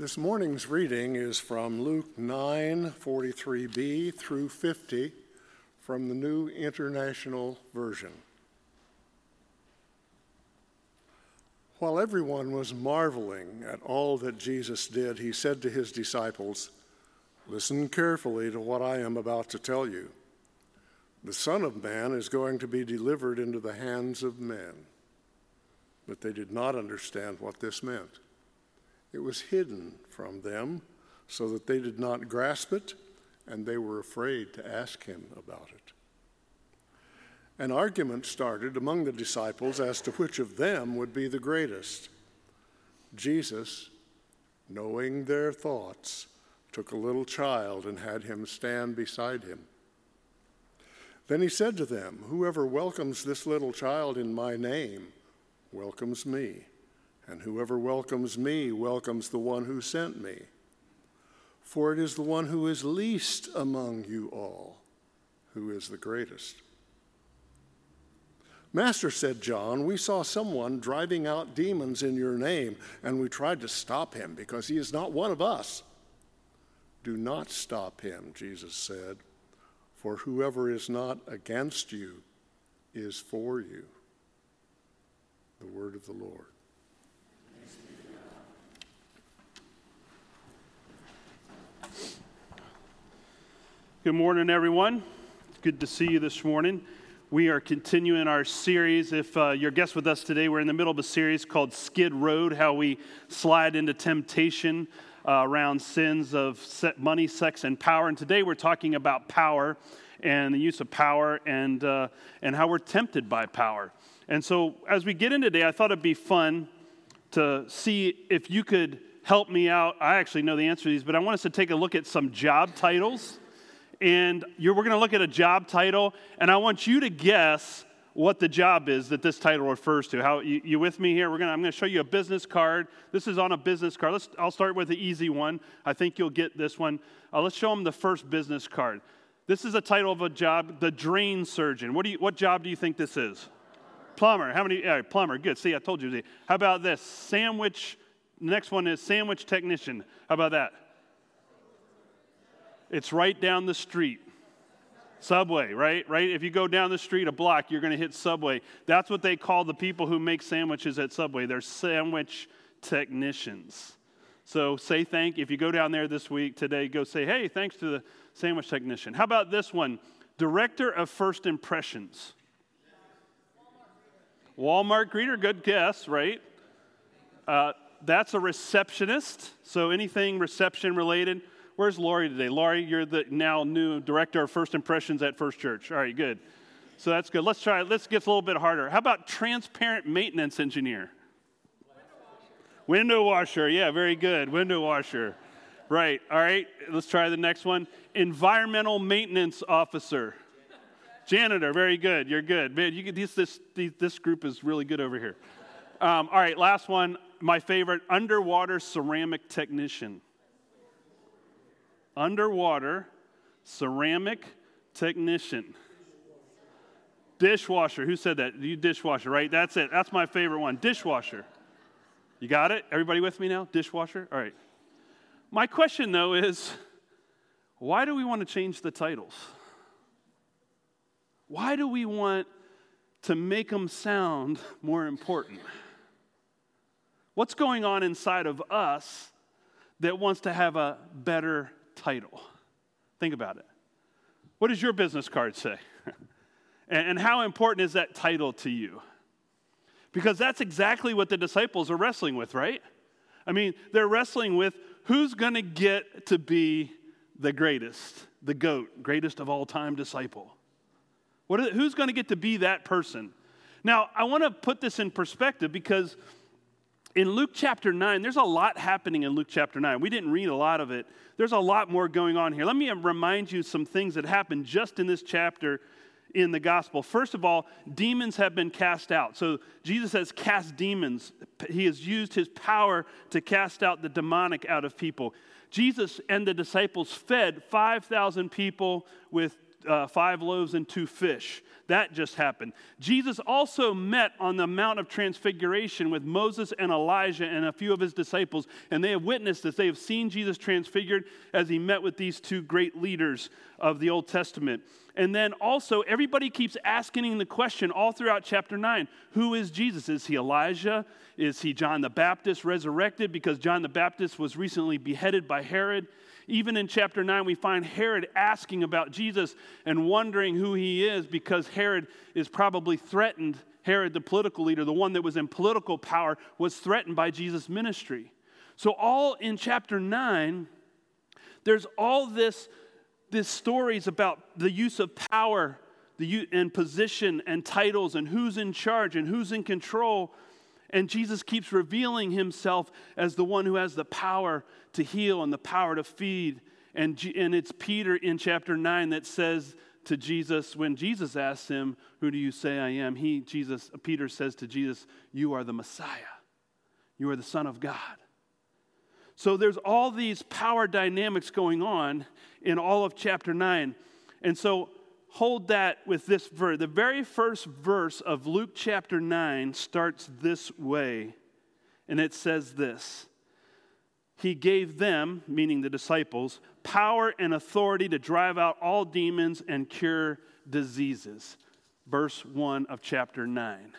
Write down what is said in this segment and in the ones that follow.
This morning's reading is from Luke 9 43b through 50 from the New International Version. While everyone was marveling at all that Jesus did, he said to his disciples, Listen carefully to what I am about to tell you. The Son of Man is going to be delivered into the hands of men. But they did not understand what this meant. It was hidden from them so that they did not grasp it, and they were afraid to ask him about it. An argument started among the disciples as to which of them would be the greatest. Jesus, knowing their thoughts, took a little child and had him stand beside him. Then he said to them, Whoever welcomes this little child in my name welcomes me, and whoever welcomes me welcomes the one who sent me. For it is the one who is least among you all who is the greatest. Master, said John, we saw someone driving out demons in your name, and we tried to stop him because he is not one of us. Do not stop him, Jesus said, for whoever is not against you is for you. The word of the Lord. Good morning, everyone. Good to see you this morning. We are continuing our series. If uh, you're guest with us today, we're in the middle of a series called Skid Road How We Slide into Temptation uh, around sins of money, sex, and power. And today we're talking about power and the use of power and, uh, and how we're tempted by power. And so as we get in today, I thought it'd be fun to see if you could help me out. I actually know the answer to these, but I want us to take a look at some job titles and we're going to look at a job title, and I want you to guess what the job is that this title refers to. How you, you with me here? We're gonna, I'm going to show you a business card. This is on a business card. Let's, I'll start with the easy one. I think you'll get this one. Uh, let's show them the first business card. This is a title of a job, the drain surgeon. What, do you, what job do you think this is? Plumber. How many? Plumber. Good. See, I told you. How about this? Sandwich. Next one is sandwich technician. How about that? It's right down the street. Subway, right? Right? If you go down the street a block, you're going to hit Subway. That's what they call the people who make sandwiches at Subway. They're sandwich technicians. So say thank. If you go down there this week, today, go say, hey, thanks to the sandwich technician. How about this one? Director of First Impressions. Walmart greeter, good guess, right? Uh, that's a receptionist. So anything reception related. Where's Lori today? Lori, you're the now new director of First Impressions at First Church. All right, good. So that's good. Let's try it. Let's get a little bit harder. How about transparent maintenance engineer? Window washer. Yeah, very good. Window washer. Right. All right. Let's try the next one. Environmental maintenance officer. Janitor. Very good. You're good. Man, you this, this, this group is really good over here. Um, all right. Last one. My favorite underwater ceramic technician underwater ceramic technician. Dishwasher. Who said that? You dishwasher, right? That's it. That's my favorite one. Dishwasher. You got it? Everybody with me now? Dishwasher? All right. My question, though, is why do we want to change the titles? Why do we want to make them sound more important? What's going on inside of us that wants to have a better title. Think about it. What does your business card say? and how important is that title to you? Because that's exactly what the disciples are wrestling with, right? I mean, they're wrestling with who's going to get to be the greatest, the GOAT, greatest of all time disciple. Who's going to get to be that person? Now, I want to put this in perspective because in Luke chapter 9, there's a lot happening in Luke chapter 9. We didn't read a lot of it. There's a lot more going on here. Let me remind you some things that happened just in this chapter in the gospel. First of all, demons have been cast out. So Jesus has cast demons. He has used his power to cast out the demonic out of people. Jesus and the disciples fed 5,000 people with uh, five loaves and two fish. That just happened. Jesus also met on the Mount of Transfiguration with Moses and Elijah and a few of his disciples, and they have witnessed this. They have seen Jesus transfigured as he met with these two great leaders of the Old Testament. And then also, everybody keeps asking the question all throughout chapter 9 who is Jesus? Is he Elijah? Is he John the Baptist resurrected because John the Baptist was recently beheaded by Herod? Even in chapter 9, we find Herod asking about Jesus and wondering who he is because Herod is probably threatened. Herod, the political leader, the one that was in political power, was threatened by Jesus' ministry. So, all in chapter 9, there's all this, this stories about the use of power the, and position and titles and who's in charge and who's in control and Jesus keeps revealing himself as the one who has the power to heal and the power to feed. And, and it's Peter in chapter 9 that says to Jesus, when Jesus asks him, Who do you say I am? He, Jesus, Peter says to Jesus, You are the Messiah. You are the Son of God. So there's all these power dynamics going on in all of chapter 9. And so hold that with this verse. The very first verse of Luke chapter 9 starts this way, and it says this He gave them, meaning the disciples, power and authority to drive out all demons and cure diseases. Verse 1 of chapter 9.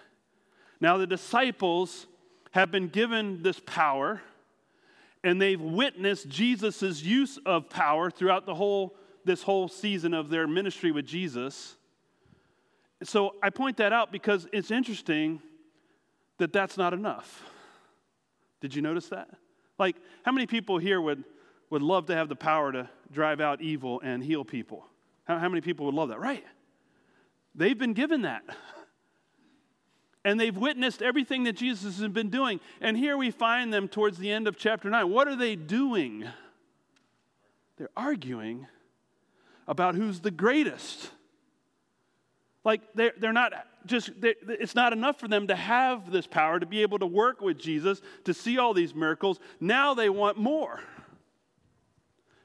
Now, the disciples have been given this power, and they've witnessed Jesus' use of power throughout the whole this whole season of their ministry with Jesus. So I point that out because it's interesting that that's not enough. Did you notice that? Like, how many people here would, would love to have the power to drive out evil and heal people? How, how many people would love that? Right. They've been given that. And they've witnessed everything that Jesus has been doing. And here we find them towards the end of chapter 9. What are they doing? They're arguing about who's the greatest. Like, they're, they're not just, they, it's not enough for them to have this power, to be able to work with Jesus, to see all these miracles. Now they want more.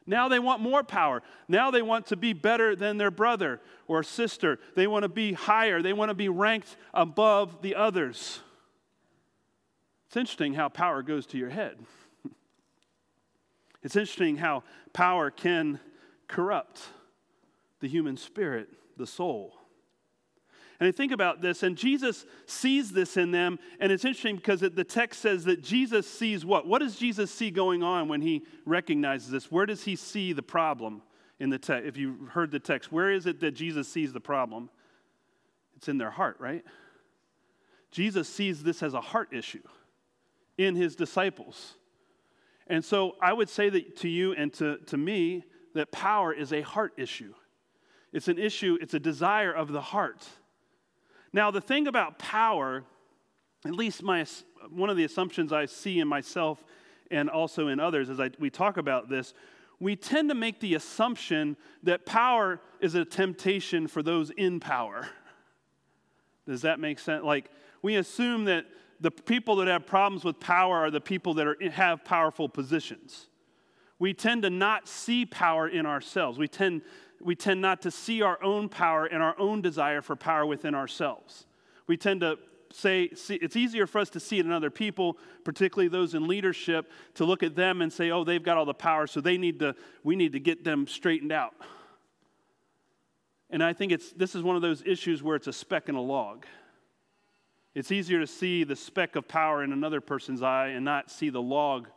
Now they want more power. Now they want to be better than their brother or sister. They want to be higher. They want to be ranked above the others. It's interesting how power goes to your head. It's interesting how power can corrupt the human spirit, the soul. And I think about this, and Jesus sees this in them, and it's interesting because the text says that Jesus sees what? What does Jesus see going on when he recognizes this? Where does he see the problem in the text? If you heard the text, where is it that Jesus sees the problem? It's in their heart, right? Jesus sees this as a heart issue in his disciples. And so I would say that to you and to, to me that power is a heart issue. It's an issue, it's a desire of the heart. Now, the thing about power, at least my, one of the assumptions I see in myself and also in others as I, we talk about this, we tend to make the assumption that power is a temptation for those in power. Does that make sense? Like, we assume that the people that have problems with power are the people that are, have powerful positions. We tend to not see power in ourselves. We tend we tend not to see our own power and our own desire for power within ourselves. We tend to say, see, it's easier for us to see it in other people, particularly those in leadership, to look at them and say, oh, they've got all the power, so they need to, we need to get them straightened out. And I think it's, this is one of those issues where it's a speck in a log. It's easier to see the speck of power in another person's eye and not see the log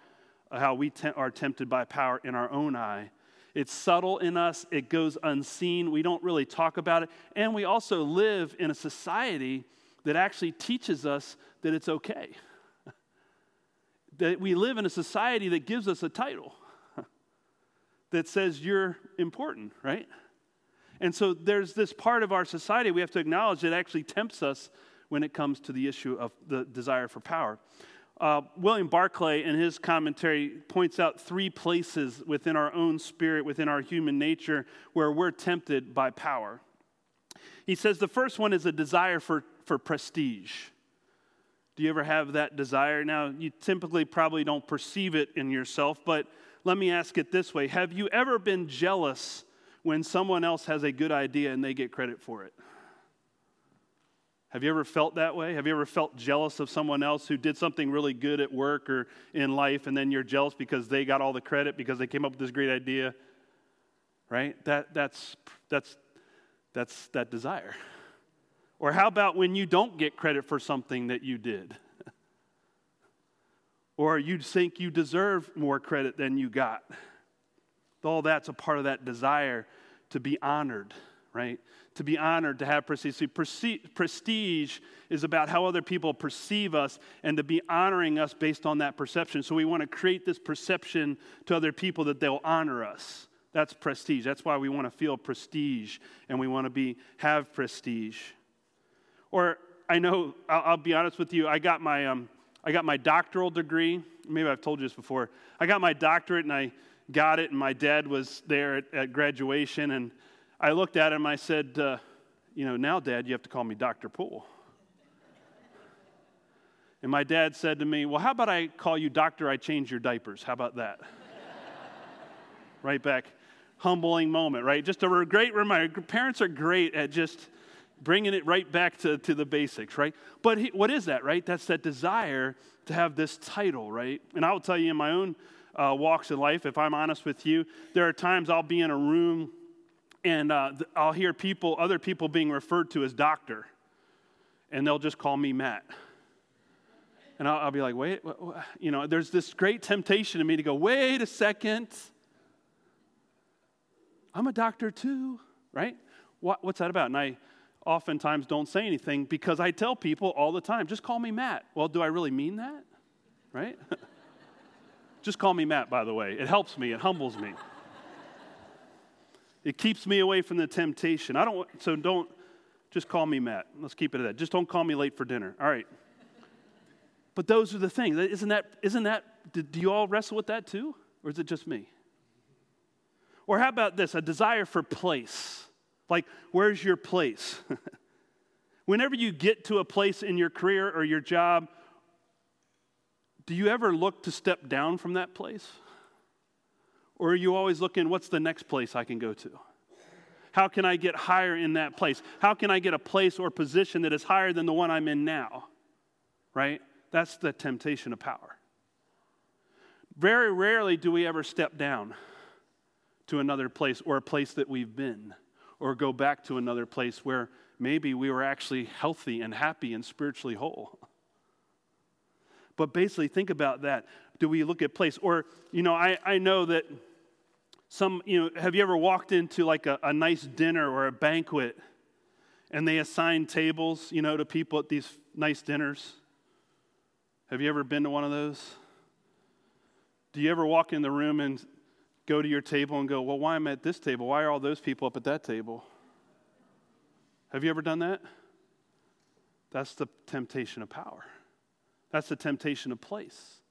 how we te- are tempted by power in our own eye it's subtle in us, it goes unseen. We don't really talk about it. And we also live in a society that actually teaches us that it's okay. that we live in a society that gives us a title that says you're important, right? And so there's this part of our society we have to acknowledge that actually tempts us when it comes to the issue of the desire for power. Uh, William Barclay, in his commentary, points out three places within our own spirit, within our human nature, where we're tempted by power. He says the first one is a desire for, for prestige. Do you ever have that desire? Now, you typically probably don't perceive it in yourself, but let me ask it this way Have you ever been jealous when someone else has a good idea and they get credit for it? Have you ever felt that way? Have you ever felt jealous of someone else who did something really good at work or in life, and then you're jealous because they got all the credit because they came up with this great idea? Right? That, that's, that's, that's that desire. Or how about when you don't get credit for something that you did? or you think you deserve more credit than you got? All that's a part of that desire to be honored, right? To be honored, to have prestige. See, prestige is about how other people perceive us and to be honoring us based on that perception. So we want to create this perception to other people that they'll honor us. That's prestige. That's why we want to feel prestige and we want to be have prestige. Or I know, I'll, I'll be honest with you, I got my, um, I got my doctoral degree. Maybe I've told you this before. I got my doctorate and I got it, and my dad was there at, at graduation. And I looked at him, I said, uh, You know, now, Dad, you have to call me Dr. Poole. And my dad said to me, Well, how about I call you Doctor, I change your diapers? How about that? right back. Humbling moment, right? Just a great reminder. Parents are great at just bringing it right back to, to the basics, right? But he, what is that, right? That's that desire to have this title, right? And I will tell you in my own uh, walks in life, if I'm honest with you, there are times I'll be in a room and uh, I'll hear people, other people being referred to as doctor, and they'll just call me Matt. And I'll, I'll be like, wait, what, what? you know, there's this great temptation in me to go, wait a second. I'm a doctor too, right? What, what's that about? And I, oftentimes don't say anything because I tell people all the time, just call me Matt. Well, do I really mean that? Right? just call me Matt, by the way. It helps me, it humbles me. It keeps me away from the temptation. I don't, so don't just call me Matt. Let's keep it at that. Just don't call me late for dinner. All right. But those are the things. Isn't that, isn't that, do you all wrestle with that too? Or is it just me? Or how about this? A desire for place. Like, where's your place? Whenever you get to a place in your career or your job, do you ever look to step down from that place? Or are you always looking, what's the next place I can go to? How can I get higher in that place? How can I get a place or position that is higher than the one I'm in now? Right? That's the temptation of power. Very rarely do we ever step down to another place or a place that we've been or go back to another place where maybe we were actually healthy and happy and spiritually whole. But basically, think about that. Do we look at place? Or, you know, I, I know that some, you know, have you ever walked into like a, a nice dinner or a banquet and they assign tables, you know, to people at these nice dinners? Have you ever been to one of those? Do you ever walk in the room and go to your table and go, Well, why am I at this table? Why are all those people up at that table? Have you ever done that? That's the temptation of power. That's the temptation of place.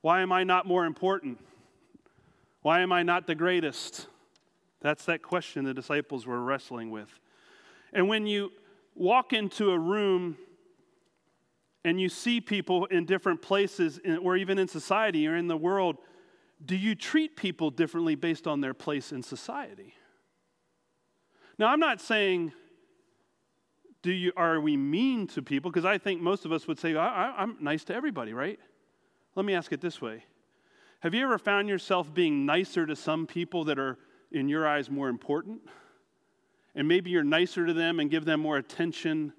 Why am I not more important? Why am I not the greatest? That's that question the disciples were wrestling with. And when you walk into a room and you see people in different places, or even in society or in the world, do you treat people differently based on their place in society? Now, I'm not saying, do you, are we mean to people? Because I think most of us would say, I, am nice to everybody, right? Let me ask it this way Have you ever found yourself being nicer to some people that are, in your eyes, more important? And maybe you're nicer to them and give them more attention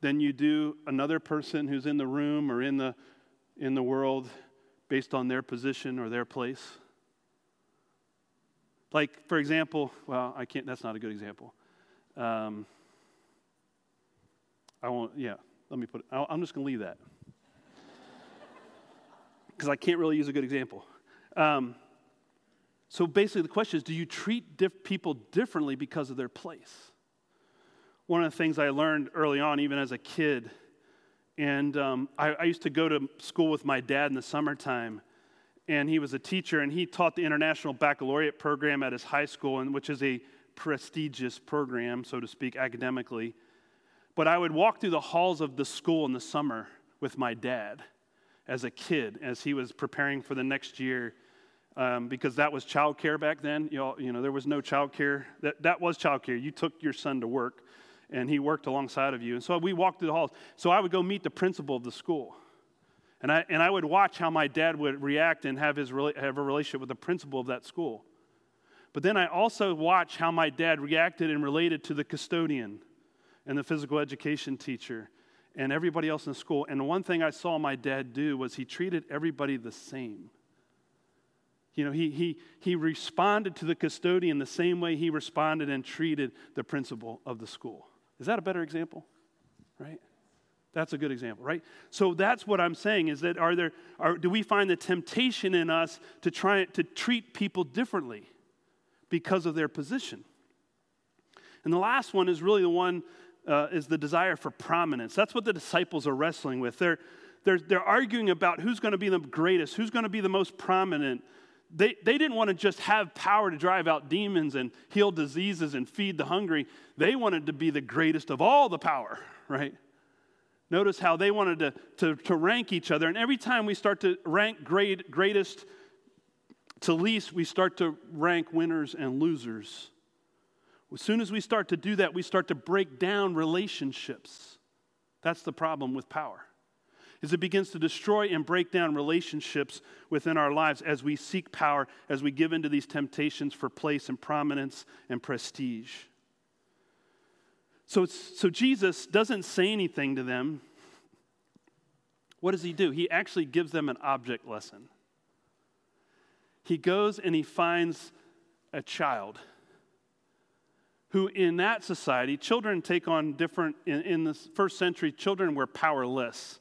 than you do another person who's in the room or in the, in the world based on their position or their place. Like, for example, well, I can't, that's not a good example. Um, I won't, yeah, let me put it, I'm just going to leave that. Because I can't really use a good example. Um, so basically, the question is do you treat diff- people differently because of their place? One of the things I learned early on, even as a kid, and um, I, I, used to go to school with my dad in the summertime. And he was a teacher, and he taught the International Baccalaureate program at his high school, and, which is a prestigious program, so to speak, academically. But I would walk through the halls of the school in the summer with my dad as a kid, as he was preparing for the next year um, because that was childcare back then. You know, you know, there was no childcare. That, that was childcare. You took your son to work, and he worked alongside of you. And so we walked through the halls. So I would go meet the principal of the school. And I, and I would watch how my dad would react and have, his, have a relationship with the principal of that school. But then I also watch how my dad reacted and related to the custodian and the physical education teacher and everybody else in the school. And one thing I saw my dad do was he treated everybody the same. You know, he, he, he responded to the custodian the same way he responded and treated the principal of the school. Is that a better example? Right? That's a good example, right? So that's what I'm saying is that are there, are, do we find the temptation in us to try to treat people differently because of their position? And the last one is really the one, uh, is the desire for prominence. That's what the disciples are wrestling with. They're, they're, they're arguing about who's going to be the greatest, who's going to be the most prominent. They, they didn't want to just have power to drive out demons and heal diseases and feed the hungry. They wanted to be the greatest of all the power, right? Notice how they wanted to, to, to rank each other. And every time we start to rank great, greatest to least, we start to rank winners and losers. As soon as we start to do that, we start to break down relationships. That's the problem with power. Is it begins to destroy and break down relationships within our lives as we seek power, as we give into these temptations for place and prominence and prestige. So, so Jesus doesn't say anything to them. What does he do? He actually gives them an object lesson. He goes and he finds a child who in that society, children take on different, in, in the first century, children were powerless.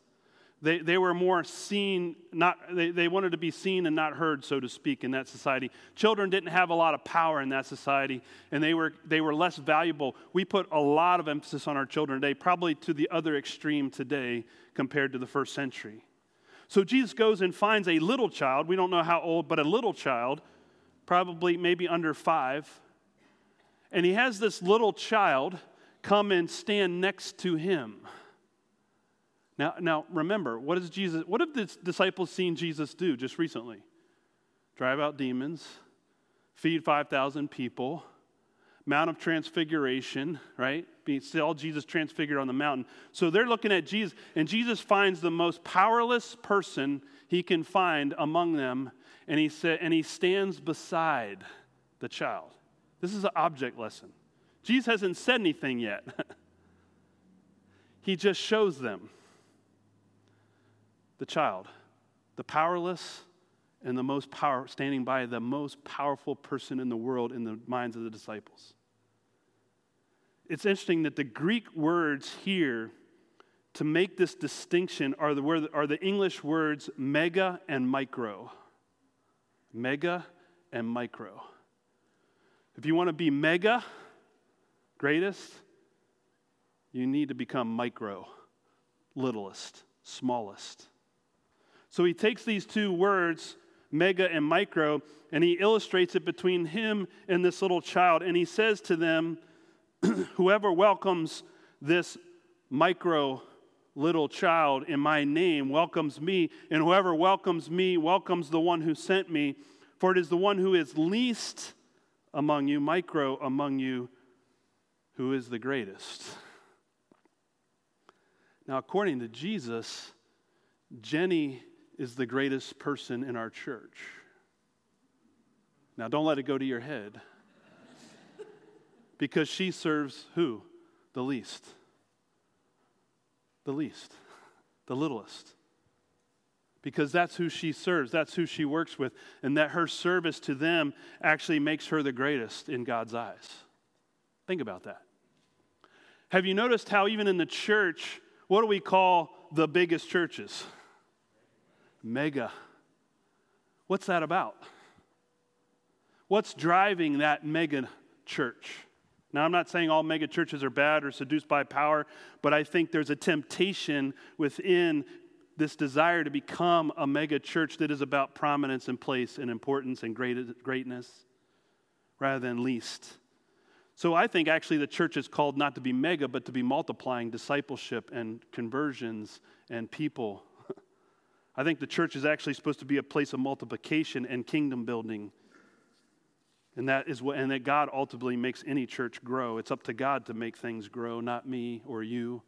They, they were more seen, not, they, they wanted to be seen and not heard, so to speak, in that society. Children didn't have a lot of power in that society, and they were, they were less valuable. We put a lot of emphasis on our children today, probably to the other extreme today compared to the first century. So Jesus goes and finds a little child, we don't know how old, but a little child, probably maybe under five, and he has this little child come and stand next to him. Now, now remember, what is Jesus? What have the disciples seen Jesus do just recently? Drive out demons, feed 5,000 people, Mount of Transfiguration, right? Being all Jesus transfigured on the mountain. So they're looking at Jesus, and Jesus finds the most powerless person he can find among them, and he said, and he stands beside the child. This is an object lesson. Jesus hasn't said anything yet. he just shows them the child, the powerless and the most power standing by the most powerful person in the world in the minds of the disciples. It's interesting that the Greek words here to make this distinction are the, word, are the English words mega and micro. Mega and micro. If you want to be mega, greatest, you need to become micro, littlest, smallest. So he takes these two words, mega and micro, and he illustrates it between him and this little child. And he says to them, Whoever welcomes this micro little child in my name welcomes me, and whoever welcomes me welcomes the one who sent me. For it is the one who is least among you, micro among you, who is the greatest. Now, according to Jesus, Jenny is the greatest person in our church. Now, don't let it go to your head. because she serves who? The least. The least. The littlest because that's who she serves, that's who she works with, and that her service to them actually makes her the greatest in God's eyes. Think about that. Have you noticed how, even in the church, what do we call the biggest churches? Mega. What's that about? What's driving that mega church? Now, I'm not saying all mega churches are bad or seduced by power, but I think there's a temptation within this desire to become a mega church that is about prominence and place and importance and great, greatness rather than least. So I think actually the church is called not to be mega, but to be multiplying discipleship and conversions and people. I think the church is actually supposed to be a place of multiplication and kingdom building. And that is what and that God ultimately makes any church grow. It's up to God to make things grow, not me or you.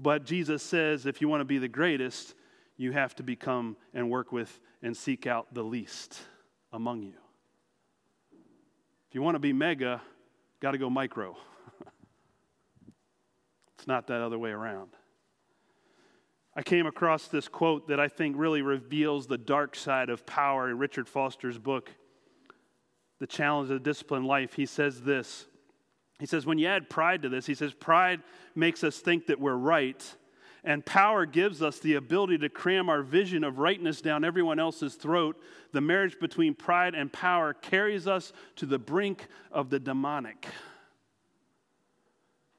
But Jesus says if you want to be the greatest, you have to become and work with and seek out the least among you. If you want to be mega, got to go micro. it's not that other way around. I came across this quote that I think really reveals the dark side of power in Richard Foster's book, The Challenge of the Disciplined Life. He says this He says, When you add pride to this, he says, pride makes us think that we're right and power gives us the ability to cram our vision of rightness down everyone else's throat. The marriage between pride and power carries us to the brink of the demonic.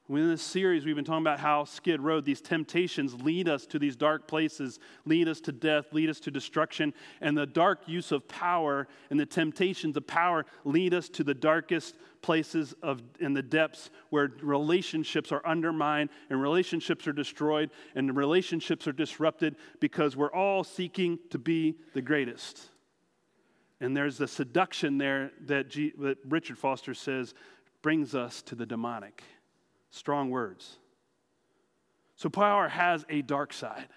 In this series, we've been talking about how Skid Road, these temptations lead us to these dark places, lead us to death, lead us to destruction. And the dark use of power and the temptations of power lead us to the darkest places of, in the depths where relationships are undermined and relationships are destroyed and relationships are disrupted because we're all seeking to be the greatest. And there's the seduction there that, G, that Richard Foster says brings us to the demonic. Strong words. So, power has a dark side.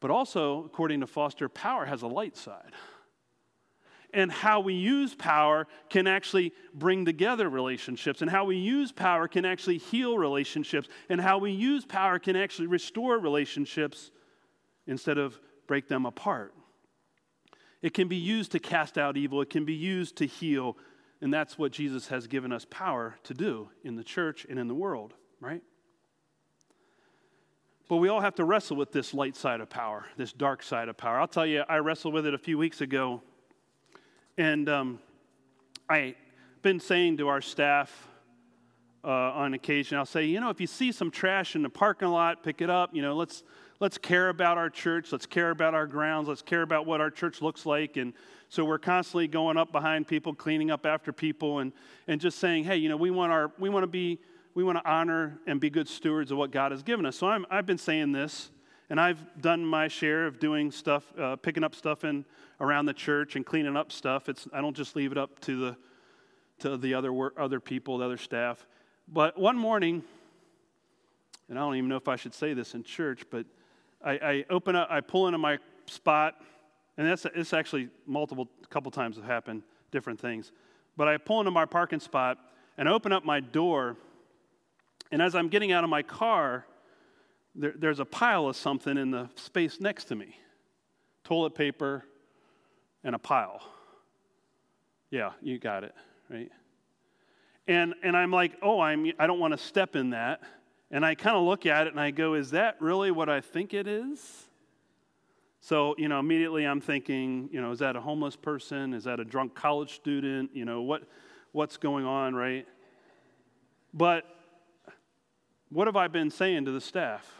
But also, according to Foster, power has a light side. And how we use power can actually bring together relationships, and how we use power can actually heal relationships, and how we use power can actually restore relationships instead of break them apart. It can be used to cast out evil, it can be used to heal, and that's what Jesus has given us power to do in the church and in the world, right? But we all have to wrestle with this light side of power, this dark side of power. I'll tell you, I wrestled with it a few weeks ago. And um, I've been saying to our staff uh, on occasion, I'll say, you know, if you see some trash in the parking lot, pick it up. You know, let's, let's care about our church. Let's care about our grounds. Let's care about what our church looks like. And so we're constantly going up behind people, cleaning up after people, and, and just saying, hey, you know, we want, our, we want to be, we want to honor and be good stewards of what God has given us. So I'm, I've been saying this, and I've done my share of doing stuff, uh, picking up stuff in around the church and cleaning up stuff. It's, I don't just leave it up to the, to the other, work, other people, the other staff. But one morning, and I don't even know if I should say this in church, but I, I open up, I pull into my spot and that's it's actually multiple, couple times have happened, different things. But I pull into my parking spot and open up my door, and as I'm getting out of my car, there, there's a pile of something in the space next to me toilet paper and a pile. Yeah, you got it, right? And, and I'm like, oh, I'm, I don't want to step in that. And I kind of look at it and I go, is that really what I think it is? So, you know, immediately I'm thinking, you know, is that a homeless person? Is that a drunk college student? You know, what, what's going on, right? But what have I been saying to the staff?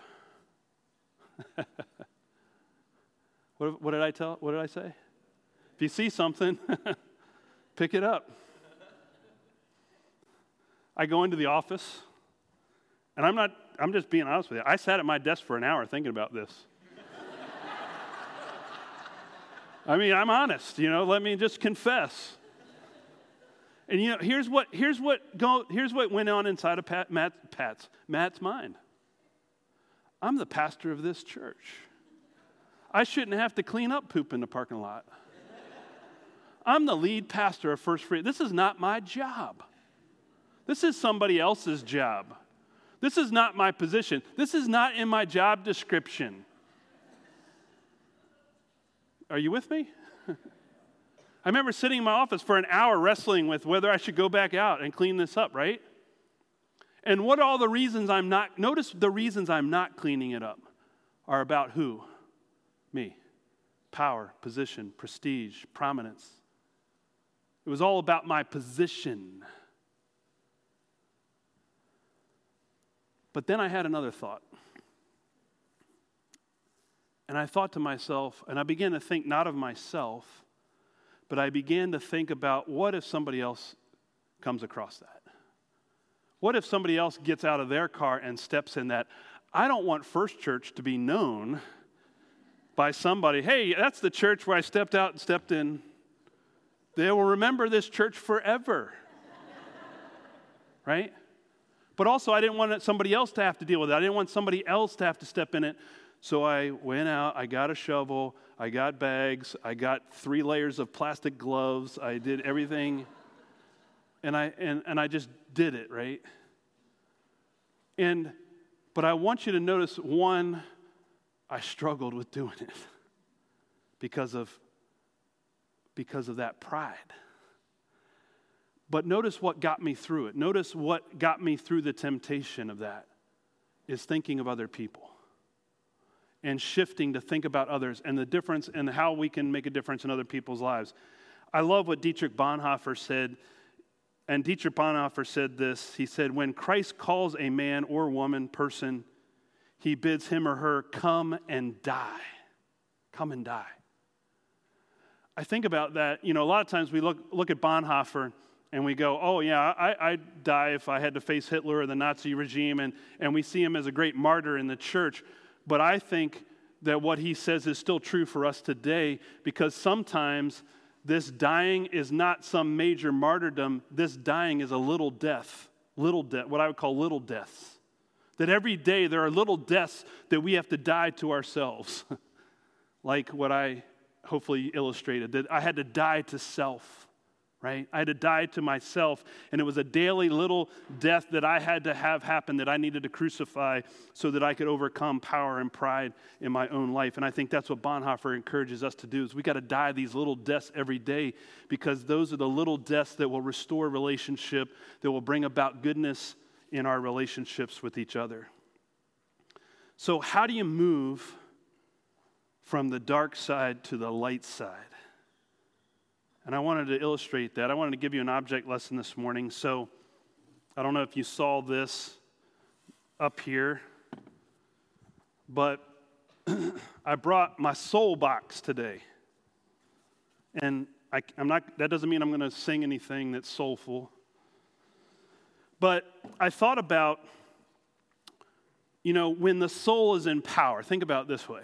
what, what did I tell? What did I say? If you see something, pick it up. I go into the office, and I'm not, I'm just being honest with you. I sat at my desk for an hour thinking about this. I mean, I'm honest, you know, let me just confess. And you know, here's what here's what go, here's what went on inside of Pat, Matt, Pat's Matt's mind. I'm the pastor of this church. I shouldn't have to clean up poop in the parking lot. I'm the lead pastor of First Free. This is not my job. This is somebody else's job. This is not my position. This is not in my job description. Are you with me? I remember sitting in my office for an hour wrestling with whether I should go back out and clean this up, right? And what all the reasons I'm not, notice the reasons I'm not cleaning it up are about who? Me. Power, position, prestige, prominence. It was all about my position. But then I had another thought. And I thought to myself, and I began to think not of myself, but I began to think about what if somebody else comes across that? What if somebody else gets out of their car and steps in that? I don't want First Church to be known by somebody, hey, that's the church where I stepped out and stepped in. They will remember this church forever. right? But also, I didn't want somebody else to have to deal with it. I didn't want somebody else to have to step in it. So I went out, I got a shovel, I got bags, I got three layers of plastic gloves, I did everything. And I, and, and I just did it, right? And, but I want you to notice one, I struggled with doing it because of, because of that pride. But notice what got me through it. Notice what got me through the temptation of that is thinking of other people and shifting to think about others and the difference and how we can make a difference in other people's lives. I love what Dietrich Bonhoeffer said. And Dietrich Bonhoeffer said this He said, When Christ calls a man or woman, person, he bids him or her come and die. Come and die. I think about that. You know, a lot of times we look, look at Bonhoeffer and we go, oh, yeah, I, I'd die if I had to face Hitler or the Nazi regime. And, and we see him as a great martyr in the church. But I think that what he says is still true for us today because sometimes this dying is not some major martyrdom. This dying is a little death, little death, what I would call little deaths. That every day there are little deaths that we have to die to ourselves. like what I hopefully illustrated, that I had to die to self, right? I had to die to myself, and it was a daily little death that I had to have happen that I needed to crucify so that I could overcome power and pride in my own life. And I think that's what Bonhoeffer encourages us to do is we got to die these little deaths every day because those are the little deaths that will restore relationship, that will bring about goodness in our relationships with each other. So, how do you move from the dark side to the light side? And I wanted to illustrate that. I wanted to give you an object lesson this morning. So, I don't know if you saw this up here, but I brought my soul box today. And I, am not, that doesn't mean I'm going to sing anything that's soulful. But I thought about, you know, when the soul is in power, think about this way.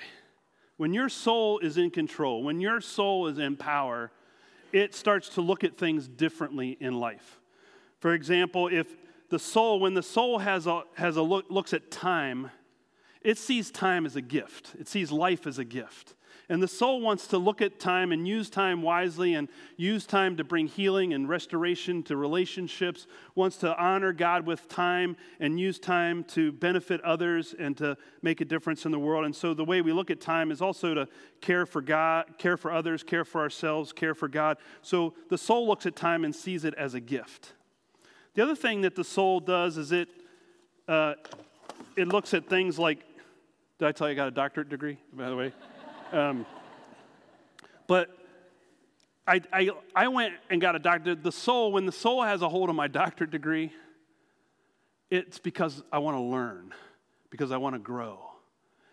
When your soul is in control, when your soul is in power, it starts to look at things differently in life. For example, if the soul, when the soul has a, has a look, looks at time, it sees time as a gift. It sees life as a gift. And the soul wants to look at time and use time wisely and use time to bring healing and restoration to relationships, wants to honor God with time and use time to benefit others and to make a difference in the world. And so the way we look at time is also to care for God, care for others, care for ourselves, care for God. So the soul looks at time and sees it as a gift. The other thing that the soul does is it, uh, it looks at things like, did I tell you I got a doctorate degree, by the way? Um, but I, I, I went and got a doctorate. The soul, when the soul has a hold of my doctorate degree, it's because I want to learn, because I want to grow.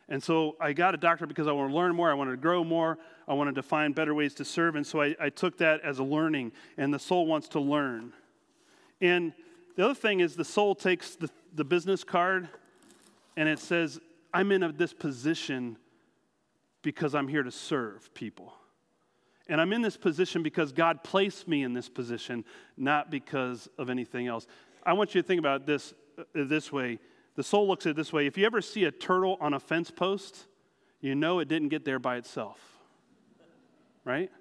And so I got a doctorate because I want to learn more, I wanted to grow more, I wanted to find better ways to serve. And so I, I took that as a learning, and the soul wants to learn. And the other thing is the soul takes the, the business card and it says, I'm in a, this position because I'm here to serve people. And I'm in this position because God placed me in this position, not because of anything else. I want you to think about this uh, this way. The soul looks at it this way. If you ever see a turtle on a fence post, you know it didn't get there by itself. Right?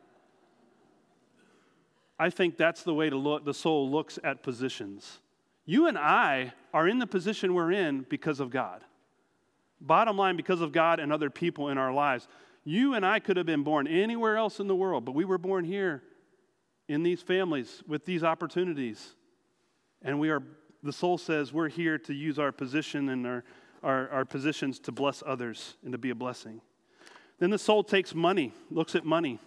I think that's the way to look the soul looks at positions. You and I are in the position we're in because of God. Bottom line, because of God and other people in our lives. You and I could have been born anywhere else in the world, but we were born here in these families with these opportunities. And we are, the soul says, we're here to use our position and our, our, our positions to bless others and to be a blessing. Then the soul takes money, looks at money.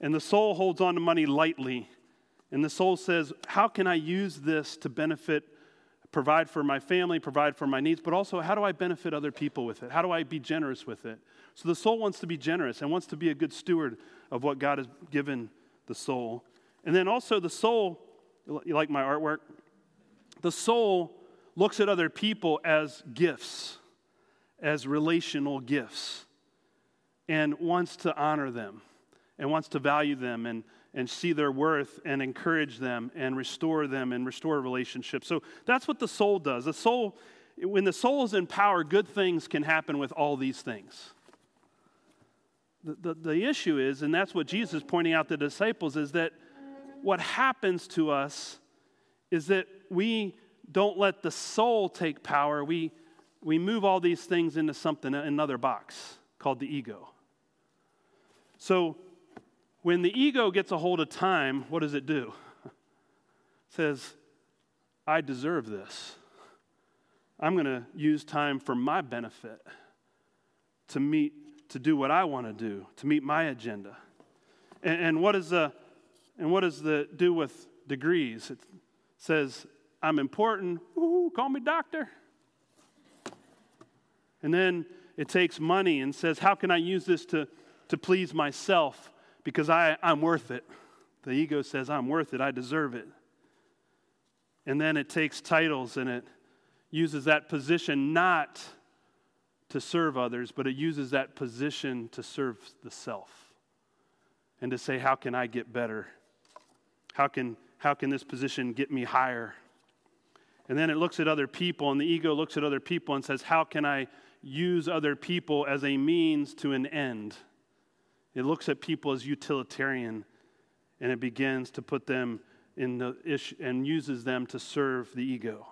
And the soul holds on to money lightly. And the soul says, How can I use this to benefit provide for my family, provide for my needs, but also how do I benefit other people with it? How do I be generous with it? So the soul wants to be generous and wants to be a good steward of what God has given the soul. And then also the soul, you like my artwork? The soul looks at other people as gifts, as relational gifts. and wants to honor them and wants to value them and, and see their worth and encourage them and restore them and restore relationships. So that's what the soul does. The soul, when the soul is in power, good things can happen with all these things. The, the, the issue is, and that's what Jesus is pointing out to the disciples, is that what happens to us is that we don't let the soul take power. We, we move all these things into something, another box called the ego. So when the ego gets a hold of time, what does it do? It says, I deserve this. I'm going to use time for my benefit to meet, to do what I want to do, to meet my agenda. And, and what is the, and what does the do with degrees? It says, I'm important. Ooh, call me doctor. And then it takes money and says, How can I use this to, to please myself? Because I, I'm worth it. The ego says, I'm worth it. I deserve it. And then it takes titles and it uses that position not to serve others, but it uses that position to serve the self and to say, How can I get better? How can, how can this position get me higher? And then it looks at other people, and the ego looks at other people and says, How can I use other people as a means to an end? It looks at people as utilitarian, and it begins to put them in the issue and uses them to serve the ego.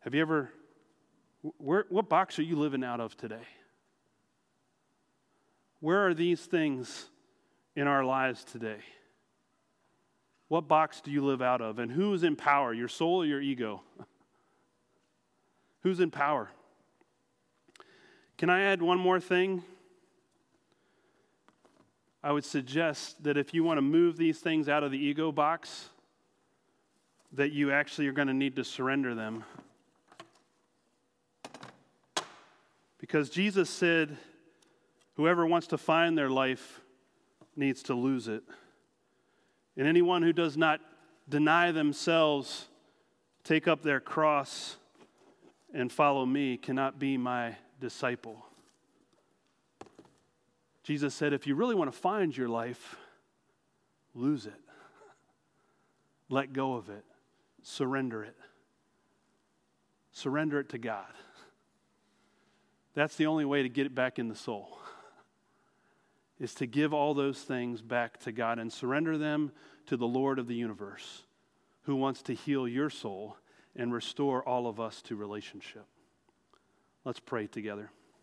Have you ever, where, what box are you living out of today? Where are these things in our lives today? What box do you live out of? And who's in power, your soul or your ego? who's in power? Can I add one more thing? I would suggest that if you want to move these things out of the ego box, that you actually are going to need to surrender them. Because Jesus said, whoever wants to find their life needs to lose it. And anyone who does not deny themselves, take up their cross, and follow me cannot be my disciple. Jesus said, if you really want to find your life, lose it. Let go of it. Surrender it. Surrender it to God. That's the only way to get it back in the soul is to give all those things back to God and surrender them to the Lord of the universe who wants to heal your soul and restore all of us to relationship. Let's pray together.